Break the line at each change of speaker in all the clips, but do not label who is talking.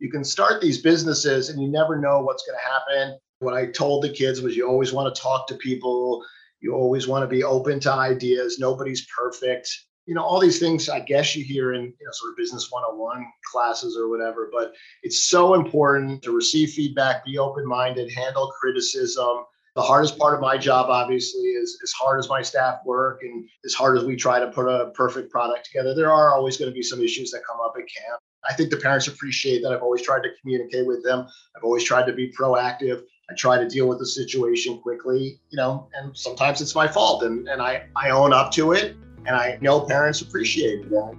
you can start these businesses and you never know what's going to happen. What I told the kids was you always want to talk to people, you always want to be open to ideas. Nobody's perfect. You know, all these things I guess you hear in you know, sort of business 101 classes or whatever, but it's so important to receive feedback, be open minded, handle criticism. The hardest part of my job, obviously, is as hard as my staff work and as hard as we try to put a perfect product together, there are always going to be some issues that come up at camp. I think the parents appreciate that I've always tried to communicate with them. I've always tried to be proactive. I try to deal with the situation quickly, you know, and sometimes it's my fault and, and I, I own up to it. And I know parents appreciate that.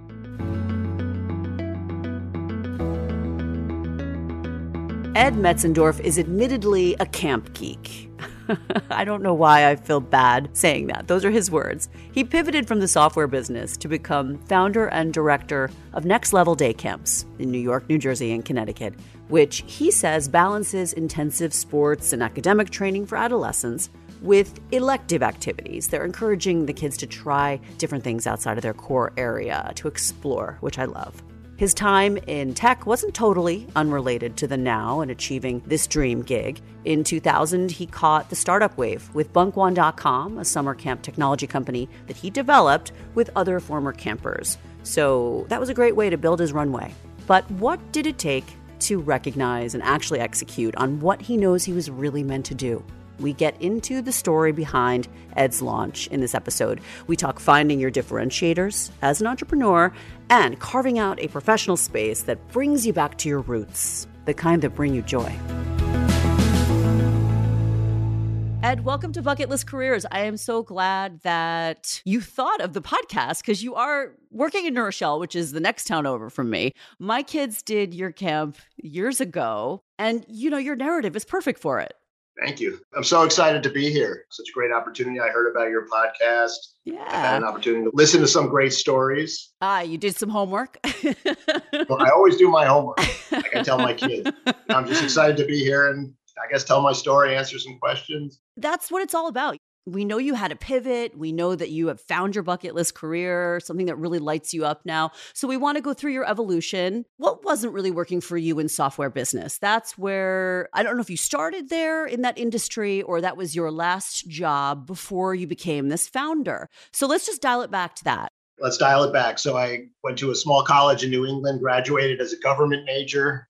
Ed Metzendorf is admittedly a camp geek. I don't know why I feel bad saying that. Those are his words. He pivoted from the software business to become founder and director of Next Level Day Camps in New York, New Jersey, and Connecticut, which he says balances intensive sports and academic training for adolescents with elective activities. They're encouraging the kids to try different things outside of their core area to explore, which I love. His time in tech wasn't totally unrelated to the now and achieving this dream gig. In 2000, he caught the startup wave with Bunk1.com, a summer camp technology company that he developed with other former campers. So that was a great way to build his runway. But what did it take to recognize and actually execute on what he knows he was really meant to do? We get into the story behind Ed's launch in this episode. We talk finding your differentiators as an entrepreneur and carving out a professional space that brings you back to your roots, the kind that bring you joy. Ed, welcome to Bucket List Careers. I am so glad that you thought of the podcast because you are working in New Rochelle, which is the next town over from me. My kids did your camp years ago, and you know, your narrative is perfect for it.
Thank you. I'm so excited to be here. Such a great opportunity. I heard about your podcast.
Yeah.
I had an opportunity to listen to some great stories.
Ah, you did some homework.
well, I always do my homework. I can tell my kids. I'm just excited to be here and I guess tell my story, answer some questions.
That's what it's all about we know you had a pivot. We know that you have found your bucket list career, something that really lights you up now. So we want to go through your evolution. What wasn't really working for you in software business? That's where I don't know if you started there in that industry or that was your last job before you became this founder. So let's just dial it back to that.
Let's dial it back. So I went to a small college in New England, graduated as a government major,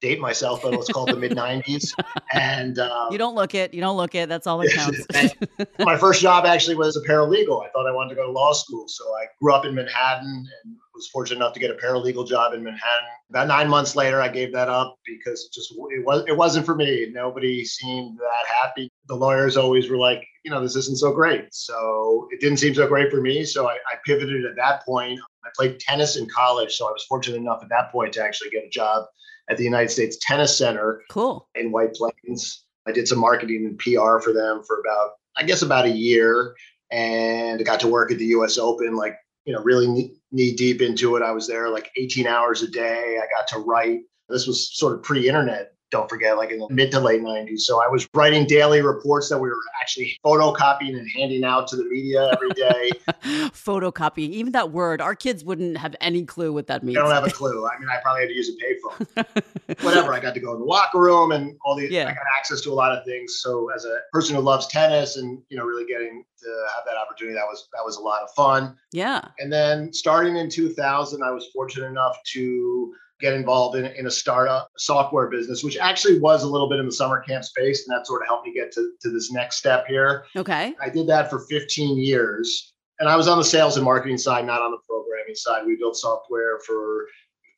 date myself, but it was called the mid 90s. And
um, you don't look it. You don't look it. That's all that counts.
my first job actually was a paralegal. I thought I wanted to go to law school. So I grew up in Manhattan and was fortunate enough to get a paralegal job in Manhattan. About nine months later, I gave that up because it just it was it wasn't for me. Nobody seemed that happy. The lawyers always were like, you know, this isn't so great. So it didn't seem so great for me. So I, I pivoted at that point. I played tennis in college, so I was fortunate enough at that point to actually get a job at the United States Tennis Center.
Cool.
In White Plains. I did some marketing and PR for them for about, I guess, about a year, and I got to work at the U.S. Open, like you know, really knee deep into it. I was there like 18 hours a day. I got to write. This was sort of pre-internet don't forget, like in the mid to late 90s. So I was writing daily reports that we were actually photocopying and handing out to the media every day.
photocopying, even that word, our kids wouldn't have any clue what that means.
I don't have a clue. I mean, I probably had to use a payphone. Whatever. I got to go in the locker room and all the, yeah. I got access to a lot of things. So as a person who loves tennis and, you know, really getting to have that opportunity, that was, that was a lot of fun.
Yeah.
And then starting in 2000, I was fortunate enough to get involved in, in a startup software business, which actually was a little bit in the summer camp space. And that sort of helped me get to, to this next step here.
Okay.
I did that for 15 years. And I was on the sales and marketing side, not on the programming side. We built software for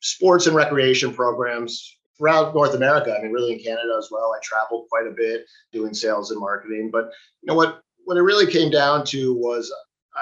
sports and recreation programs throughout North America. I mean, really in Canada as well. I traveled quite a bit doing sales and marketing. But you know what? What it really came down to was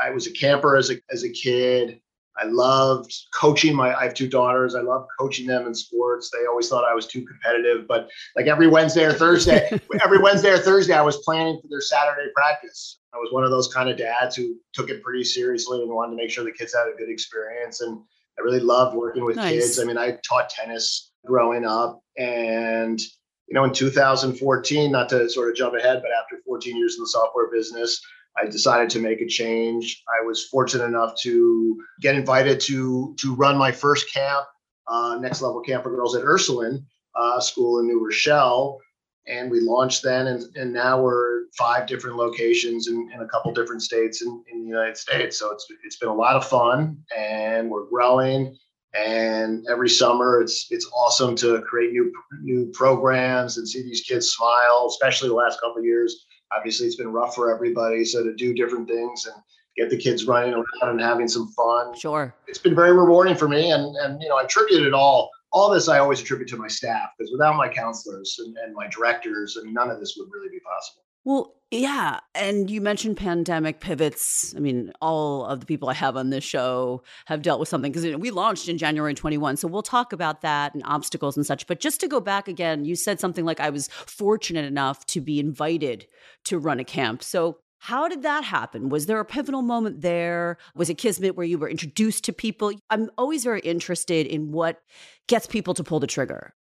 I was a camper as a as a kid. I loved coaching my I have two daughters. I love coaching them in sports. They always thought I was too competitive, but like every Wednesday or Thursday, every Wednesday or Thursday I was planning for their Saturday practice. I was one of those kind of dads who took it pretty seriously and wanted to make sure the kids had a good experience and I really loved working with nice. kids. I mean, I taught tennis growing up and you know in 2014 not to sort of jump ahead but after 14 years in the software business I decided to make a change. I was fortunate enough to get invited to to run my first camp uh, Next Level Camp for Girls at Ursuline uh, School in New Rochelle. And we launched then, and, and now we're five different locations in, in a couple different states in, in the United States. So it's it's been a lot of fun, and we're growing. And every summer, it's it's awesome to create new new programs and see these kids smile. Especially the last couple years, obviously it's been rough for everybody. So to do different things and get the kids running around and having some fun.
Sure.
It's been very rewarding for me. And, and you know, I attribute it all, all this I always attribute to my staff because without my counselors and, and my directors, and none of this would really be possible.
Well, yeah. And you mentioned pandemic pivots. I mean, all of the people I have on this show have dealt with something because we launched in January 21. So we'll talk about that and obstacles and such. But just to go back again, you said something like I was fortunate enough to be invited to run a camp. So how did that happen? Was there a pivotal moment there? Was it Kismet where you were introduced to people? I'm always very interested in what gets people to pull the trigger.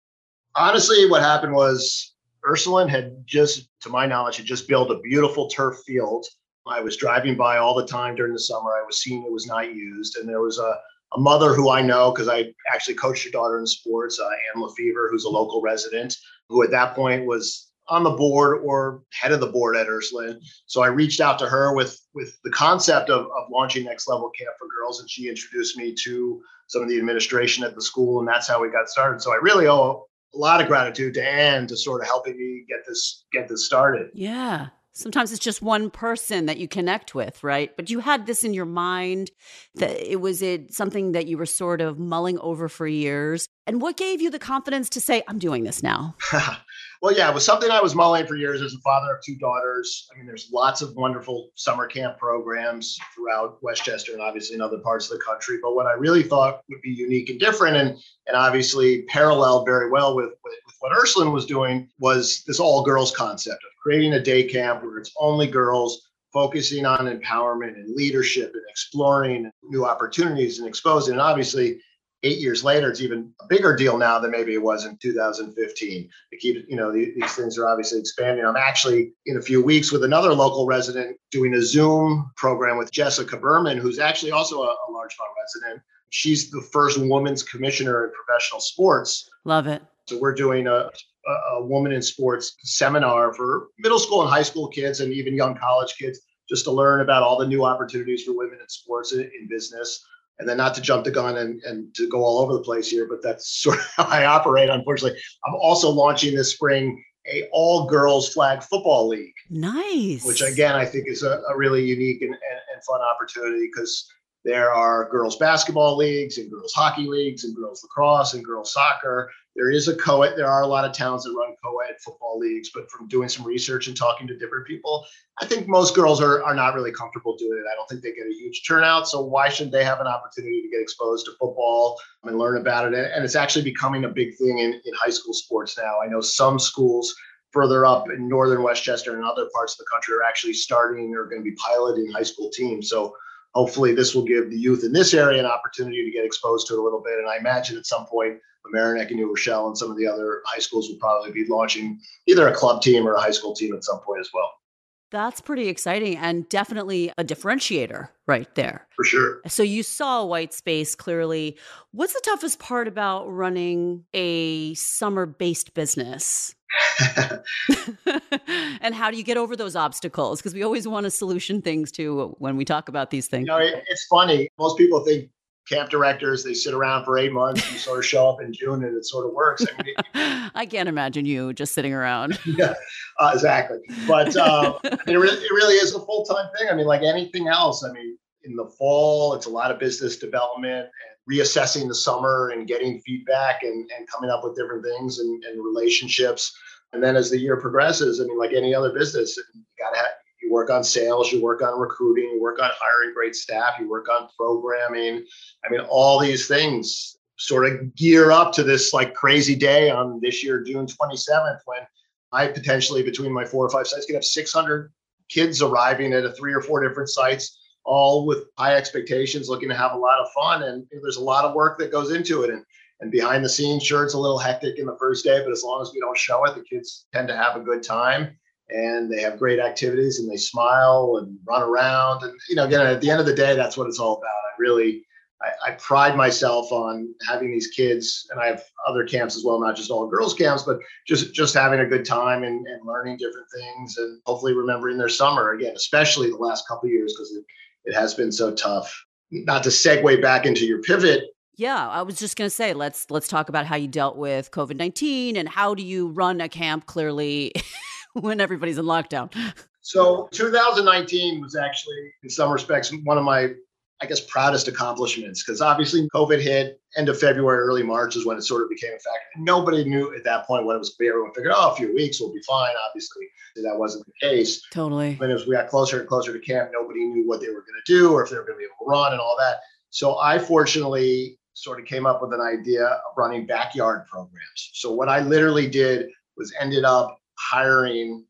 Honestly, what happened was Ursuline had just, to my knowledge, had just built a beautiful turf field. I was driving by all the time during the summer. I was seeing it was not used. And there was a, a mother who I know because I actually coached her daughter in sports, uh, Ann Lefevre, who's a local resident, who at that point was on the board or head of the board at Ursuline. So I reached out to her with with the concept of, of launching Next Level Camp for Girls, and she introduced me to some of the administration at the school, and that's how we got started. So I really owe a lot of gratitude to Anne to sort of helping me get this get this started.
Yeah. Sometimes it's just one person that you connect with, right? But you had this in your mind that it was it something that you were sort of mulling over for years. And what gave you the confidence to say, I'm doing this now?
Well, yeah, it was something I was mulling for years as a father of two daughters. I mean, there's lots of wonderful summer camp programs throughout Westchester and obviously in other parts of the country. But what I really thought would be unique and different and, and obviously paralleled very well with, with, with what Ursuline was doing was this all girls concept of creating a day camp where it's only girls focusing on empowerment and leadership and exploring new opportunities and exposing. And obviously, eight years later, it's even a bigger deal now than maybe it was in 2015. To keep, you know, these, these things are obviously expanding. I'm actually in a few weeks with another local resident doing a Zoom program with Jessica Berman, who's actually also a, a Larchmont resident. She's the first woman's commissioner in professional sports.
Love it.
So we're doing a, a, woman in sports seminar for middle school and high school kids and even young college kids just to learn about all the new opportunities for women in sports in business and then not to jump the gun and, and to go all over the place here, but that's sort of how I operate, unfortunately. I'm also launching this spring a all girls flag football league.
Nice.
Which again, I think is a, a really unique and, and, and fun opportunity because there are girls basketball leagues and girls hockey leagues and girls lacrosse and girls soccer. There is a co-ed. There are a lot of towns that run co-ed football leagues, but from doing some research and talking to different people, I think most girls are, are not really comfortable doing it. I don't think they get a huge turnout. So why should they have an opportunity to get exposed to football and learn about it? And it's actually becoming a big thing in, in high school sports now. I know some schools further up in northern Westchester and other parts of the country are actually starting or going to be piloting high school teams. So hopefully this will give the youth in this area an opportunity to get exposed to it a little bit. And I imagine at some point, Mamaroneck and New Rochelle and some of the other high schools will probably be launching either a club team or a high school team at some point as well.
That's pretty exciting and definitely a differentiator right there.
For sure.
So you saw white space clearly. What's the toughest part about running a summer based business? and how do you get over those obstacles? Because we always want to solution things to when we talk about these things.
You know, it, it's funny. Most people think camp directors they sit around for eight months you sort of show up in june and it sort of works
i, mean, I can't imagine you just sitting around
yeah uh, exactly but uh, I mean, it, really, it really is a full-time thing i mean like anything else i mean in the fall it's a lot of business development and reassessing the summer and getting feedback and, and coming up with different things and, and relationships and then as the year progresses i mean like any other business you got to have you work on sales, you work on recruiting, you work on hiring great staff, you work on programming. I mean, all these things sort of gear up to this like crazy day on this year, June 27th, when I potentially between my four or five sites could have 600 kids arriving at a three or four different sites, all with high expectations, looking to have a lot of fun. And there's a lot of work that goes into it. And and behind the scenes, sure, it's a little hectic in the first day, but as long as we don't show it, the kids tend to have a good time and they have great activities and they smile and run around and you know again at the end of the day that's what it's all about i really I, I, pride myself on having these kids, and I have other camps as well, not just all girls camps, but just just having a good time and, and learning different things, and hopefully remembering their summer again, especially the last couple years because it, it has been so tough. Not to segue back into your pivot.
Yeah, I was just going to say let's let's talk about how you dealt with COVID nineteen and how do you run a camp clearly when everybody's in lockdown.
So 2019 was actually, in some respects, one of my I guess, proudest accomplishments because obviously COVID hit end of February, early March is when it sort of became a factor. Nobody knew at that point what it was clear. Everyone figured, oh, a few weeks we'll be fine. Obviously, that wasn't the case.
Totally.
But as we got closer and closer to camp, nobody knew what they were going to do or if they were going to be able to run and all that. So I fortunately sort of came up with an idea of running backyard programs. So what I literally did was ended up hiring,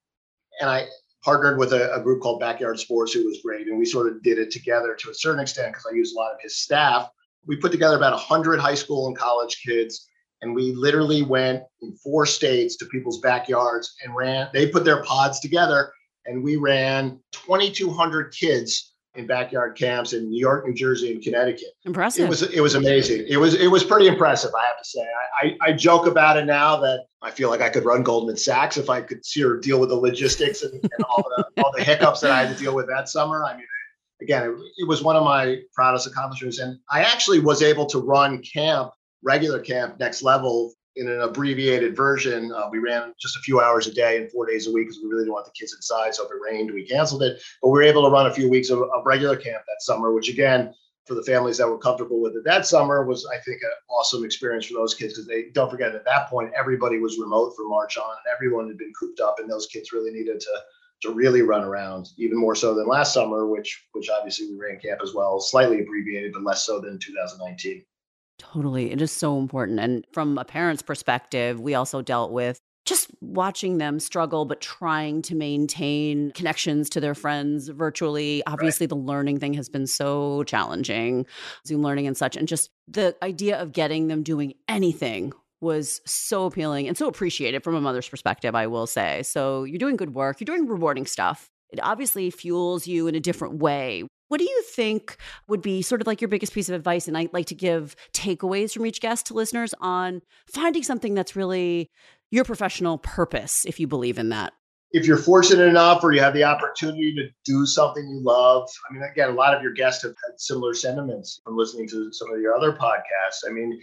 and I partnered with a, a, group called Backyard Sports, who was great. And we sort of did it together to a certain extent because I used a lot of his staff. We put together about 100 high school and college kids. And we literally went in four states to people's backyards and ran, they put their pods together and we ran 2,200 kids in backyard camps in New York, New Jersey, and Connecticut.
Impressive.
It was it was amazing. It was it was pretty impressive, I have to say. I, I, I joke about it now that I feel like I could run Goldman Sachs if I could see or deal with the logistics and, and all the all the hiccups that I had to deal with that summer. I mean, again, it, it was one of my proudest accomplishments, and I actually was able to run camp regular camp next level in an abbreviated version. Uh, we ran just a few hours a day and four days a week because we really didn't want the kids inside. So if it rained, we canceled it. But we were able to run a few weeks of, of regular camp that summer, which again, for the families that were comfortable with it that summer was, I think, an awesome experience for those kids because they don't forget at that point everybody was remote from March on, and everyone had been cooped up, and those kids really needed to to really run around, even more so than last summer, which which obviously we ran camp as well, slightly abbreviated, but less so than 2019.
Totally. It is so important. And from a parent's perspective, we also dealt with just watching them struggle, but trying to maintain connections to their friends virtually. Obviously, right. the learning thing has been so challenging, Zoom learning and such. And just the idea of getting them doing anything was so appealing and so appreciated from a mother's perspective, I will say. So you're doing good work, you're doing rewarding stuff. It obviously fuels you in a different way what do you think would be sort of like your biggest piece of advice? And I'd like to give takeaways from each guest to listeners on finding something that's really your professional purpose, if you believe in that.
If you're fortunate enough or you have the opportunity to do something you love, I mean, again, a lot of your guests have had similar sentiments from listening to some of your other podcasts. I mean,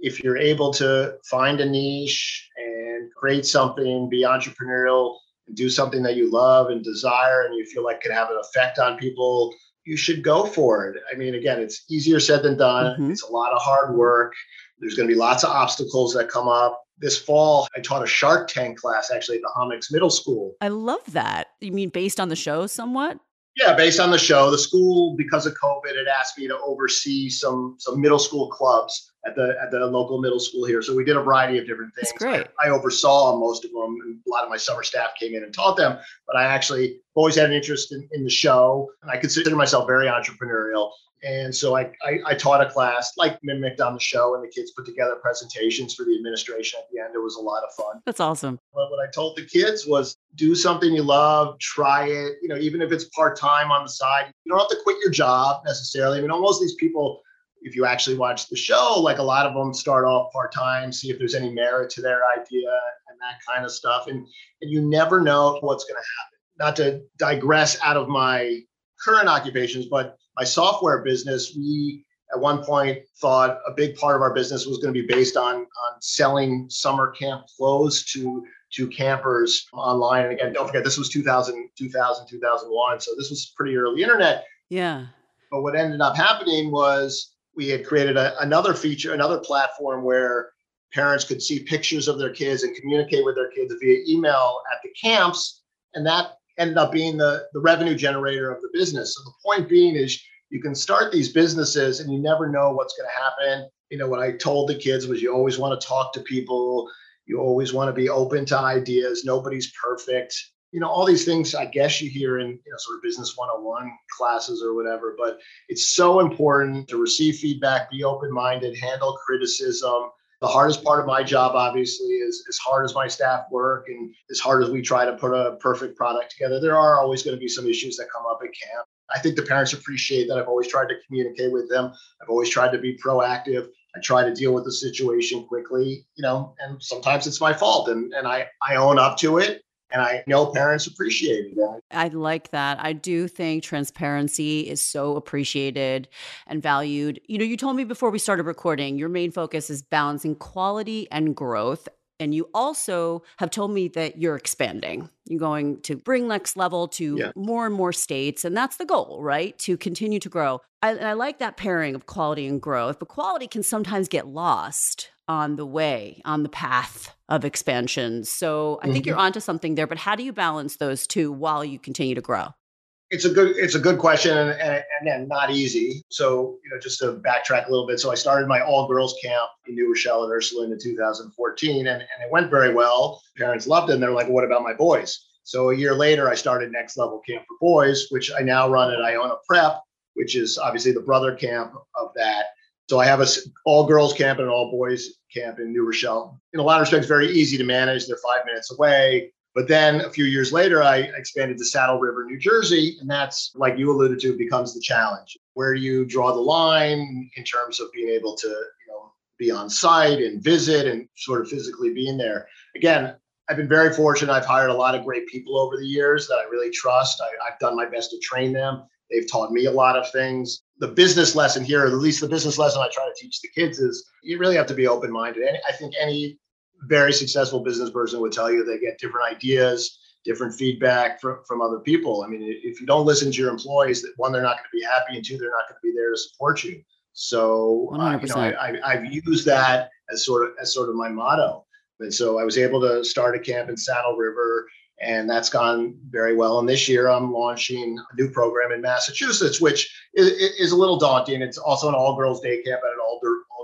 if you're able to find a niche and create something, be entrepreneurial, and do something that you love and desire, and you feel like could have an effect on people you should go for it. I mean, again, it's easier said than done. Mm-hmm. It's a lot of hard work. There's going to be lots of obstacles that come up. This fall, I taught a Shark Tank class actually at the Hommocks Middle School.
I love that. You mean based on the show somewhat?
Yeah, based on the show, the school because of COVID had asked me to oversee some some middle school clubs at the at the local middle school here. So we did a variety of different things.
That's great.
I, I oversaw most of them. And a lot of my summer staff came in and taught them, but I actually always had an interest in, in the show. And I consider myself very entrepreneurial. And so I, I, I, taught a class like mimicked on the show, and the kids put together presentations for the administration at the end. It was a lot of fun.
That's awesome.
But what I told the kids was do something you love, try it. You know, even if it's part time on the side, you don't have to quit your job necessarily. I mean, almost these people, if you actually watch the show, like a lot of them start off part time, see if there's any merit to their idea and that kind of stuff. And and you never know what's going to happen. Not to digress out of my current occupations, but my software business, we at one point thought a big part of our business was going to be based on on selling summer camp clothes to to campers online. And again, don't forget this was 2000, 2000, 2001. So this was pretty early internet.
Yeah.
But what ended up happening was we had created a, another feature, another platform where parents could see pictures of their kids and communicate with their kids via email at the camps. And that ended up being the, the revenue generator of the business. So the point being is you can start these businesses and you never know what's going to happen. You know, what I told the kids was you always want to talk to people. You always want to be open to ideas. Nobody's perfect. You know, all these things I guess you hear in, you know, sort of business 101 classes or whatever, but it's so important to receive feedback, be open minded, handle criticism, The hardest part of my job, obviously, is as hard as my staff work and as hard as we try to put a perfect product together, there are always going to be some issues that come up at camp. I think the parents appreciate that I've always tried to communicate with them. I've always tried to be proactive. I try to deal with the situation quickly, you know, and sometimes it's my fault and, and I, I own up to it. And I know parents appreciate that.
I like that. I do think transparency is so appreciated and valued. You know, you told me before we started recording, your main focus is balancing quality and growth. And you also have told me that you're expanding. You're going to bring next level to yeah. more and more states. And that's the goal, right? To continue to grow. I, and I like that pairing of quality and growth, but quality can sometimes get lost on the way, on the path of expansion. So I mm-hmm. think you're mm-hmm. onto something there, but how do you balance those two while you continue to grow?
It's a good it's a good question and, and, again not easy. So you know just to backtrack a little bit. So I started my all girls camp in New Rochelle at Ursuline in 2014, and, and it went very well. Parents loved it. And they're like, "What about my boys?" So a year later, I started Next Level Camp for Boys, which I now run at Iona Prep, which is obviously the brother camp of that. So I have a all girls camp and an all boys camp in New Rochelle. In a lot of respects, very easy to manage. They're five minutes away. But then a few years later, I expanded to Saddle River, New Jersey. And that's, like you alluded to, becomes the challenge. Where you draw the line in terms of being able to, you know, be on site and visit and sort of physically being there? Again, I've been very fortunate. I've hired a lot of great people over the years that I really trust. I, have done my best to train them. They've taught me a lot of things. The business lesson here, or at least the business lesson I try to teach the kids, is you really have to be open minded. I think any very successful business person would tell you they get different ideas, different feedback from, from other people. I mean, if you don't listen to your employees, that one, they're not going to be happy, and two, they're not going to be there to support you. So, uh, you know, I, I, I've used that as sort of as sort of my motto. And so I was able to start a camp in Saddle River and that's gone very well. And this year, I'm launching a new program in Massachusetts, which is, is a little daunting. It's also an all-girls day camp at an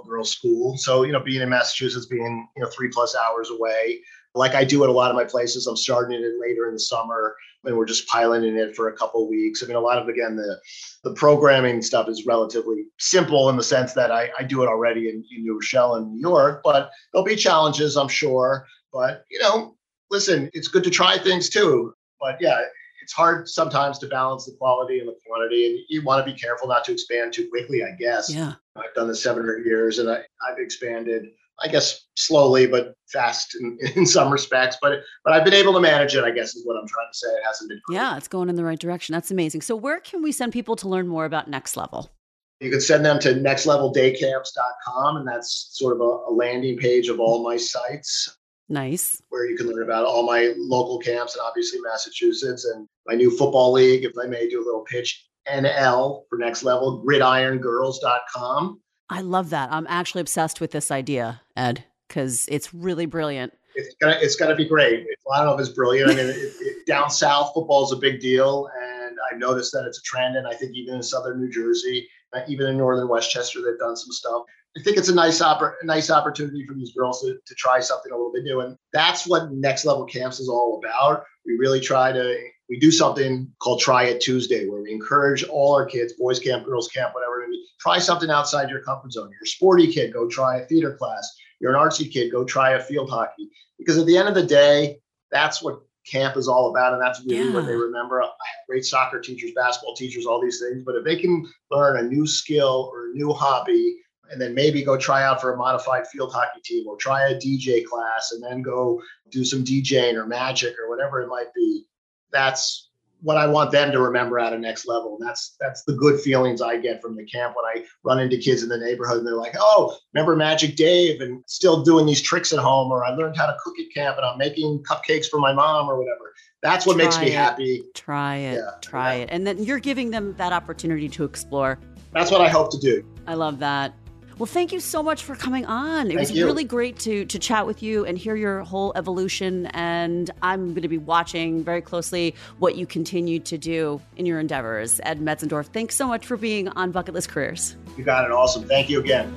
all-girls school. So, you know, being in Massachusetts, being you know three plus hours away, like I do at a lot of my places, I'm starting it later in the summer, and we're just piloting it for a couple weeks. I mean, a lot of again the the programming stuff is relatively simple in the sense that I, I do it already in, in New Rochelle and New York, but there'll be challenges, I'm sure. But you know, listen, it's good to try things too. But yeah, it's hard sometimes to balance the quality and the quantity, and you want to be careful not to expand too quickly. I guess.
Yeah.
I've done this seven or eight years, and I, I've expanded. I guess slowly but fast in, in some respects, but but I've been able to manage it. I guess is what I'm trying to say. It hasn't been.
Great. Yeah, it's going in the right direction. That's amazing. So where can we send people to learn more about Next Level?
You can send them to nextleveldaycamps.com, and that's sort of a, a landing page of all my sites.
Nice.
Where you can learn about all my local camps and obviously Massachusetts and my new football league, if I may do a little pitch, NL for next level, gridirongirls.com.
I love that. I'm actually obsessed with this idea, Ed, because it's really brilliant.
It's gonna, it's gonna be great. I don't know if it's brilliant. I mean, it, it, down south, football is a big deal, and I've noticed that it's a trend. And I think even in southern New Jersey, Uh, even in northern Westchester, they've done some stuff. I think it's a nice oppor- nice opportunity for these girls to, to try something a little bit new. And that's what next level camps is all about. We really try to we do something called Try It Tuesday, where we encourage all our kids, boys camp, girls camp, whatever, try something outside your comfort zone. You're a sporty kid, go try a theater class. You're an artsy kid, go try a field hockey. Because at the end of the day, that's what camp is all about, and that's really yeah. what they remember. I have great soccer teachers, basketball teachers, all these things. But if they can learn a new skill or a new hobby and then maybe go try out for a modified field hockey team or try a DJ class and then go do some DJing or magic or whatever it might be. That's what I want them to remember at a next level. And that's that's the good feelings I get from the camp when I run into kids in the neighborhood and they're like, oh, remember Magic Dave and still doing these tricks at home, or I learned how to cook at camp and I'm making cupcakes for my mom or whatever. That's what try makes me
it.
happy.
Try it. Yeah, try yeah. it. And then you're giving them that opportunity to explore.
That's what I hope to do.
I love that. Well, thank you so much for coming on. It thank was you. really great to to chat with you and hear your whole evolution. And I'm going to be watching very closely what you continue to do in your endeavors. Ed Metzendorf, thanks so much for being on Bucket List Careers.
You got it. Awesome. Thank you again.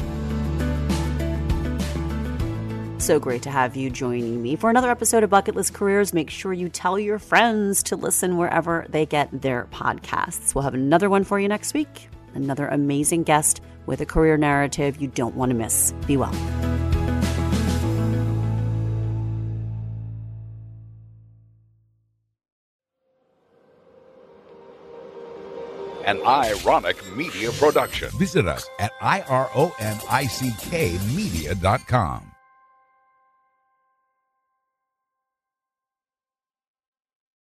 So great to have you joining me for another episode of Bucket List Careers. Make sure you tell your friends to listen wherever they get their podcasts. We'll have another one for you next week. Another amazing guest with a career narrative you don't want to miss. Be well.
an ironic media production.
Visit us at ironick media.com.